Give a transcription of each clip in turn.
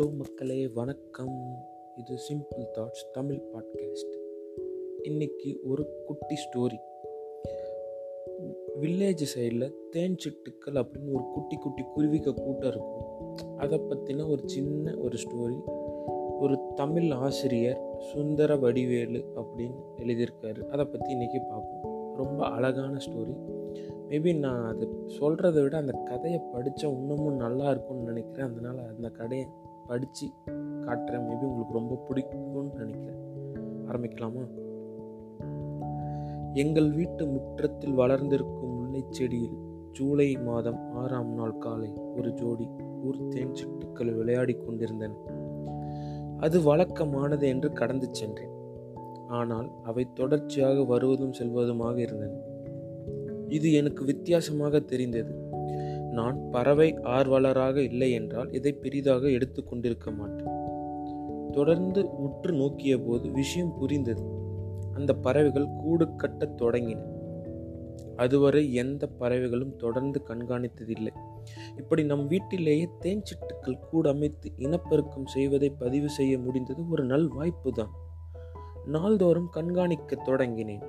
Hello மக்களே வணக்கம். இது சிம்பிள் தாட்ஸ் தமிழ் பாட்காஸ்ட் இன்னைக்கு ஒரு குட்டி ஸ்டோரி வில்லேஜ் சைடில் தேன் சிட்டுக்கள் அப்படின்னு ஒரு குட்டி குட்டி குருவிக்க கூட்டம் இருக்கும். அதை பற்றின ஒரு சின்ன ஒரு ஸ்டோரி ஒரு தமிழ் ஆசிரியர் சுந்தர வடிவேலு அப்படின்னு எழுதியிருக்காரு. அதை பற்றி இன்றைக்கி பார்ப்போம். ரொம்ப அழகான ஸ்டோரி மேபி நான் அது சொல்கிறத விட அந்த கதையை படித்தா இன்னமும் நல்லா இருக்கும்னு நினைக்கிறேன். அதனால் அந்த கதையை படித்து காட்டுறேன். மேபி உங்களுக்கு ரொம்ப பிடிக்கும்னு நினைக்கிறேன். ஆரம்பிக்கலாமா? எங்கள் வீட்டு முற்றத்தில் வளர்ந்திருக்கும் முல்லை செடியில் ஜூலை மாதம் ஆறாம் நாள் காலை ஒரு ஜோடி ஊர் தேன் சிட்டுக்கள் விளையாடி கொண்டிருந்தன. அது வழக்கமானது என்று கடந்து சென்றேன். ஆனால் அவை தொடர்ச்சியாக வருவதும் செல்வதுமாக இருந்தன. இது எனக்கு வித்தியாசமாக தெரிந்தது. நான் பறவை ஆர்வலராக இல்லை என்றால் இதை பெரிதாக எடுத்து கொண்டிருக்க மாட்டேன். தொடர்ந்து உற்று நோக்கிய போது விஷயம் புரிந்தது. அந்த பறவைகள் கூடு கட்டத் தொடங்கின. அதுவரை எந்த பறவைகளும் தொடர்ந்து கண்காணித்ததில்லை. இப்படி நம் வீட்டிலேயே தேன் சிட்டுக்கள் கூடு அமைத்து இனப்பெருக்கம் செய்வதை பதிவு செய்ய முடிந்தது ஒரு நல் வாய்ப்பு தான் நாள்தோறும் கண்காணிக்க தொடங்கினேன்.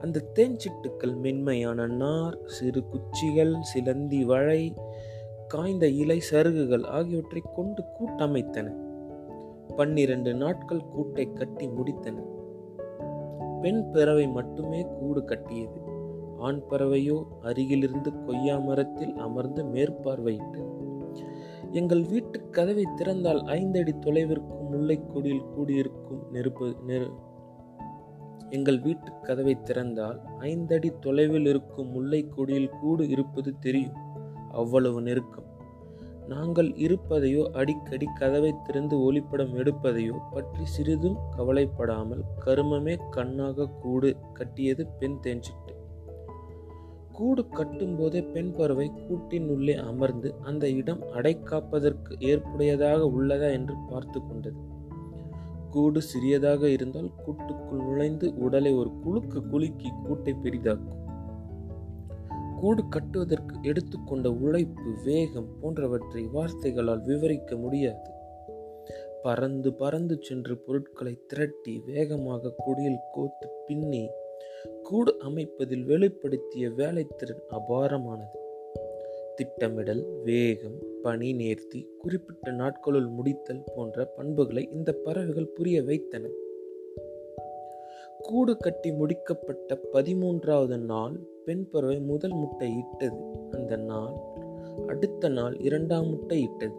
அந்த தேஞ்சிட்டுக்கள் மென்மையான நார் சிறு குச்சிகள் சிலந்தி வழை காய்ந்த இலை சருகுகள் ஆகியவற்றை கொண்டு கூட்டமைத்தன. பன்னிரண்டு நாட்கள் கூட்டை கட்டி முடித்தன. பெண் பறவை மட்டுமே கூடு கட்டியது. ஆண் பறவையோ அருகிலிருந்து கொய்யா மரத்தில் அமர்ந்து மேற்பார்வையிட்டது எங்கள் வீட்டு கதவை திறந்தால் ஐந்தடி தொலைவிற்கும் முல்லைக்கொடியில் கூடியிருக்கும் நெருப்பு நெரு எங்கள் வீட்டு கதவை திறந்தால் ஐந்தடி தொலைவில் இருக்கும் முல்லை கொடியில் கூடு இருப்பது தெரியும். அவ்வளவு நெருக்கம். நாங்கள் இருப்பதையோ அடிக்கடி கதவை திறந்து ஒளிப்படம் எடுப்பதையோ பற்றி சிறிதும் கவலைப்படாமல் கருமமே கண்ணாக கூடு கட்டியது பெண் தேஞ்சிட்டு. கூடு கட்டும் போதே பெண் பறவை கூட்டின் உள்ளே அமர்ந்து அந்த இடம் அடைக்காப்பதற்கு ஏற்புடையதாக உள்ளதா என்று பார்த்து கொண்டது. கூடு சிறியதாக இருந்தால் கூட்டுக்குள் நுழைந்து உடலை ஒரு குழுக்கு குலுக்கி கூட்டை பெரிதாக்கும். கூடு கட்டுவதற்கு எடுத்துக்கொண்ட உழைப்பு வேகம் போன்றவற்றை வார்த்தைகளால் விவரிக்க முடியாது. பறந்து பறந்து சென்று பொருட்களை திரட்டி வேகமாக குடியில் கோத்து பின்னி கூடு அமைப்பதில் வெளிப்படுத்திய வேலைத்திறன் அபாரமானது. திட்டமிடல் வேகம் பணி நேர்த்தி குறிப்பிட்ட நாட்களுள் முடித்தல் போன்ற பண்புகளை இந்த பறவைகள் புரிய வைத்தன. கூடு கட்டி முடிக்கப்பட்ட பதிமூன்றாவது நாள் பெண் பறவை முதல் முட்டை இட்டது அந்த நாள் அடுத்த நாள் இரண்டாம் முட்டை இட்டது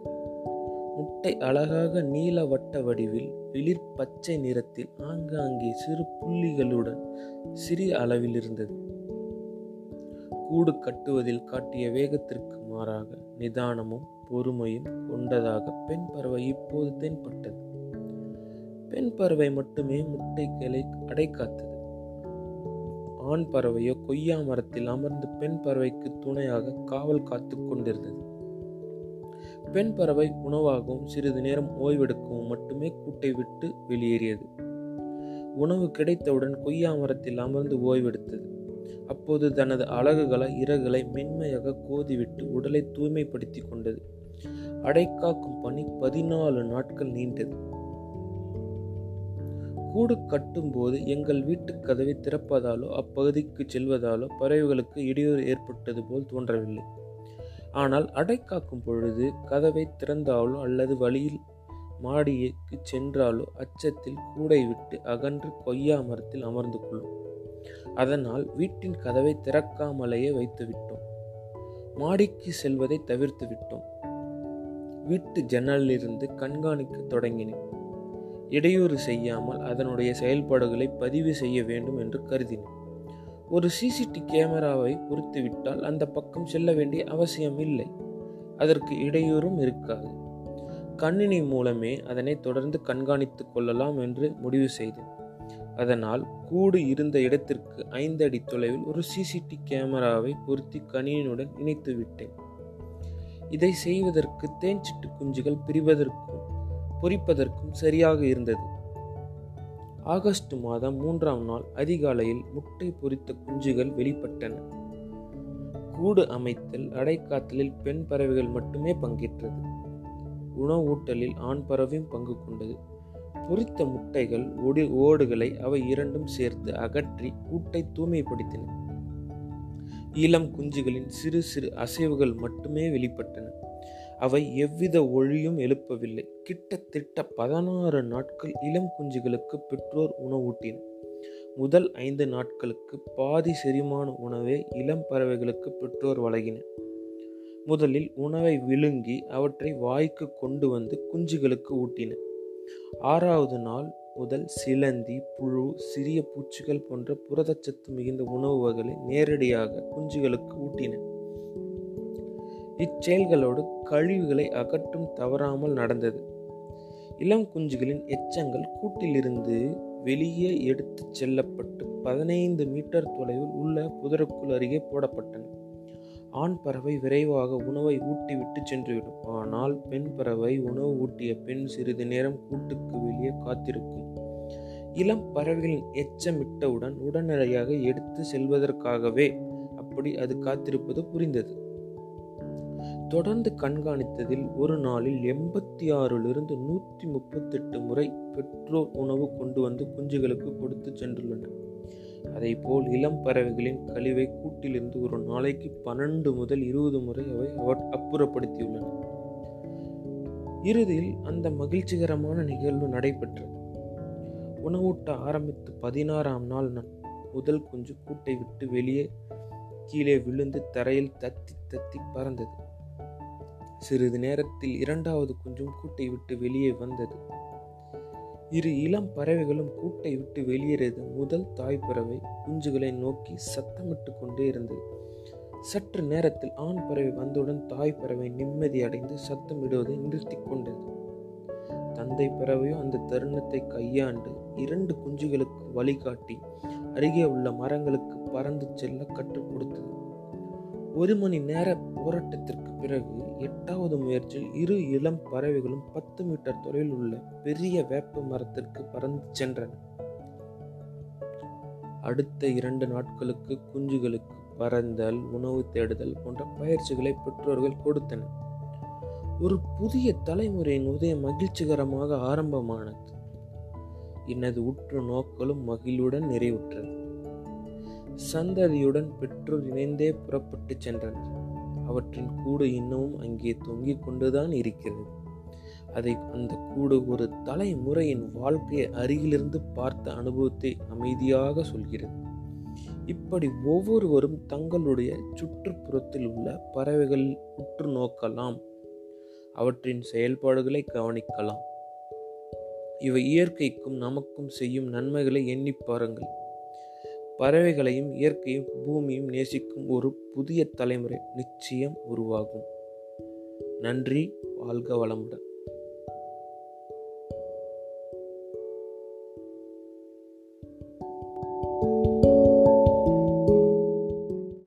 முட்டை அழகாக நீல வட்ட வடிவில் வெளிர் பச்சை நிறத்தில் ஆங்காங்கே சிறு புள்ளிகளுடன் சிறிய அளவில் இருந்தது கூடு கட்டுவதில் காட்டிய வேகத்திற்கு மாறாக நிதானமும் பொறுமையும் கொண்டதாக பெண் பறவை இப்போது தென்பட்டது. பெண் பறவை மட்டுமே முட்டைகளை அடைக்காத்தது ஆண் பறவையோ கொய்யா மரத்தில் அமர்ந்து பெண் பறவைக்கு துணையாக காவல் காத்து கொண்டிருந்தது. பெண் பறவை உணவாகவும் சிறிது நேரம் ஓய்வெடுக்கவும் மட்டுமே கூட்டை விட்டு வெளியேறியது. உணவு கிடைத்தவுடன் கொய்யா மரத்தில் அமர்ந்து ஓய்வெடுத்தது. அப்போது தனது அழகுகளை இறகுகளை மென்மையாக கோதிவிட்டு உடலை தூய்மைப்படுத்தி கொண்டது. அடைக்காக்கும் பணி பதினாலு நாட்கள் நீண்டது. கூடு கட்டும்போது எங்கள் வீட்டு கதவை திறப்பதாலோ அப்பகுதிக்கு செல்வதாலோ பறவைகளுக்கு இடையூறு ஏற்பட்டது போல் தோன்றவில்லை. ஆனால் அடைக்காக்கும் பொழுது கதவை திறந்தாலோ அல்லது வழியில் மாடிக்கு சென்றாலோ அச்சத்தில் கூடை விட்டு அகன்று கொய்யா மரத்தில் அமர்ந்து கொள்ளும். அதனால் வீட்டின் கதவை திறக்காமலேயே வைத்து விட்டோம் மாடிக்கு செல்வதை தவிர்த்து விட்டோம். வீட்டு ஜன்னலிலிருந்து கண்காணிக்க தொடங்கினேன். இடையூறு செய்யாமல் அதனுடைய செயல்பாடுகளை பதிவு செய்ய வேண்டும் என்று கருதினேன். ஒரு சிசிடி கேமராவை பொறுத்துவிட்டால் அந்த பக்கம் செல்ல வேண்டிய அவசியம் இல்லை. அதற்கு இடையூறும் இருக்காது. கணினி மூலமே அதனை தொடர்ந்து கண்காணித்துக் கொள்ளலாம் என்று முடிவு செய்தேன். அதனால் கூடு இருந்த இடத்திற்கு ஐந்து அடி தொலைவில் ஒரு சிசிடி கேமராவை பொருத்தி கணினியுடன் இணைத்து விட்டேன். இதை செய்வதற்கு தேன்சிட்டு குஞ்சுகள் பிரிவதற்கும் பொறிப்பதற்கும் சரியாக இருந்தது. ஆகஸ்ட் மாதம் மூன்றாம் நாள் அதிகாலையில் முட்டை பொறித்த குஞ்சுகள் வெளிப்பட்டன. கூடு அமைத்தல் அடைக்காத்தலில் பெண் பறவைகள் மட்டுமே பங்கேற்றது. உணவூட்டலில் ஆண் பறவையும் பங்கு கொண்டது. பொரித்த முட்டைகள் ஒடி ஓடுகளை அவை இரண்டும் சேர்த்து அகற்றி கூட்டை தூய்மைப்படுத்தின. இளம் குஞ்சுகளின் சிறு சிறு அசைவுகள் மட்டுமே வெளிப்பட்டன. அவை எவ்வித ஒழியும் எழுப்பவில்லை. கிட்டத்தட்ட பதினாறு நாட்கள் இளம் குஞ்சுகளுக்கு பெற்றோர் உணவூட்டினர் முதல் ஐந்து நாட்களுக்கு பாதி செரிமான உணவை இளம் பறவைகளுக்கு பெற்றோர் வழங்கினர் முதலில் உணவை விழுங்கி அவற்றை வாய்க்கு கொண்டு வந்து குஞ்சுகளுக்கு ஊட்டின. ஆறாவது நாள் முதல் சிலந்தி புழு சிறிய பூச்சிகள் போன்ற புரதச்சத்து மிகுந்த உணவு வகைகளை நேரடியாக குஞ்சுகளுக்கு ஊட்டின. இச்செயல்களோடு கழிவுகளை அகற்றும் தவறாமல் நடந்தது. இளம் குஞ்சுகளின் எச்சங்கள் கூட்டிலிருந்து வெளியே எடுத்துச் செல்லப்பட்டு பதினைந்து மீட்டர் தொலைவில் உள்ள புதருக்குள் அருகே போடப்பட்டன. ஆண் பறவை விரைவாக உணவை ஊட்டிவிட்டு சென்றுவிடும். ஆனால் பெண் பறவை உணவு ஊட்டிய பெண் சிறிது நேரம் கூட்டுக்கு வெளியே காத்திருக்கும். இளம் பறவைகளின் எச்சமிட்டவுடன் உடனடியாக எடுத்து செல்வதற்காகவே அப்படி அது காத்திருப்பது புரிந்தது. தொடர்ந்து கண்காணித்ததில் ஒரு நாளில் எண்பத்தி ஆறிலிருந்து நூற்றி முப்பத்தெட்டு முறை பெற்றோர் உணவு கொண்டு வந்து குஞ்சுகளுக்கு கொடுத்து சென்றுள்ளனர். அதை போல் இளம் பறவைகளின் கழிவை கூட்டிலிருந்து ஒரு நாளைக்கு பன்னெண்டு முதல் இருபது முறை அவை அப்புறப்படுத்தியுள்ளன. இறுதியில் அந்த மகிழ்ச்சிகரமான நிகழ்வு நடைபெற்றது. உணவூட்ட ஆரம்பித்து பதினாறாம் நாள் முதல் குஞ்சு கூட்டை விட்டு வெளியே கீழே விழுந்து தரையில் தத்தி தத்தி பறந்தது. சிறிது நேரத்தில் இரண்டாவது குஞ்சும் கூட்டை விட்டு வெளியே வந்தது. இரு இளம் பறவைகளும் கூட்டை விட்டு வெளியேறியது. முதல் தாய் பறவை குஞ்சுகளை நோக்கி சத்தமிட்டு கொண்டே இருந்தது. சற்று நேரத்தில் ஆண் பறவை வந்தவுடன் தாய் பறவை நிம்மதி அடைந்து சத்தமிடுவதை நிறுத்தி கொண்டது. தந்தை பறவையோ அந்த தருணத்தை கையாண்டு இரண்டு குஞ்சுகளுக்கு வழிகாட்டி அருகே உள்ள மரங்களுக்கு பறந்து செல்ல கற்றுக் கொடுத்தது. ஒரு மணி நேர போராட்டத்திற்கு பிறகு எட்டாவது முயற்சியில் இரு இளம் பறவைகளும் பத்து மீட்டர் தொலைவில் உள்ள பெரிய வேப்ப மரத்திற்கு பறந்து சென்றன. அடுத்த இரண்டு நாட்களுக்கு குஞ்சுகளுக்கு பறந்தல் உணவு தேடுதல் போன்ற பயிற்சிகளை பெற்றோர்கள் கொடுத்தனர். ஒரு புதிய தலைமுறையின் உதயம் மகிழ்ச்சிகரமாக ஆரம்பமானது. எனது உற்று நோக்கலும் மகிழ்வுடன் நிறைவுற்றது. சந்ததியுடன் பெற்றோர் இணைந்தே புறப்பட்டு சென்றனர். அவற்றின் கூடு இன்னமும் அங்கே தொங்கிக் கொண்டுதான் இருக்கிறது. அதை அந்த கூடு ஒரு தலைமுறையின் வாழ்க்கையை அருகிலிருந்து பார்த்த அனுபவத்தை அமைதியாக சொல்கிறது. இப்படி ஒவ்வொருவரும் தங்களுடைய சுற்றுப்புறத்தில் உள்ள பறவைகள் உற்று நோக்கலாம். அவற்றின் செயல்பாடுகளை கவனிக்கலாம். இவை இயற்கைக்கும் நமக்கும் செய்யும் நன்மைகளை எண்ணி பாருங்கள். பறவைகளையும் இயற்கையும் பூமியும் நேசிக்கும் ஒரு புதிய தலைமுறை நிச்சயம் உருவாகும். நன்றி வாழ்க வளமுடன்.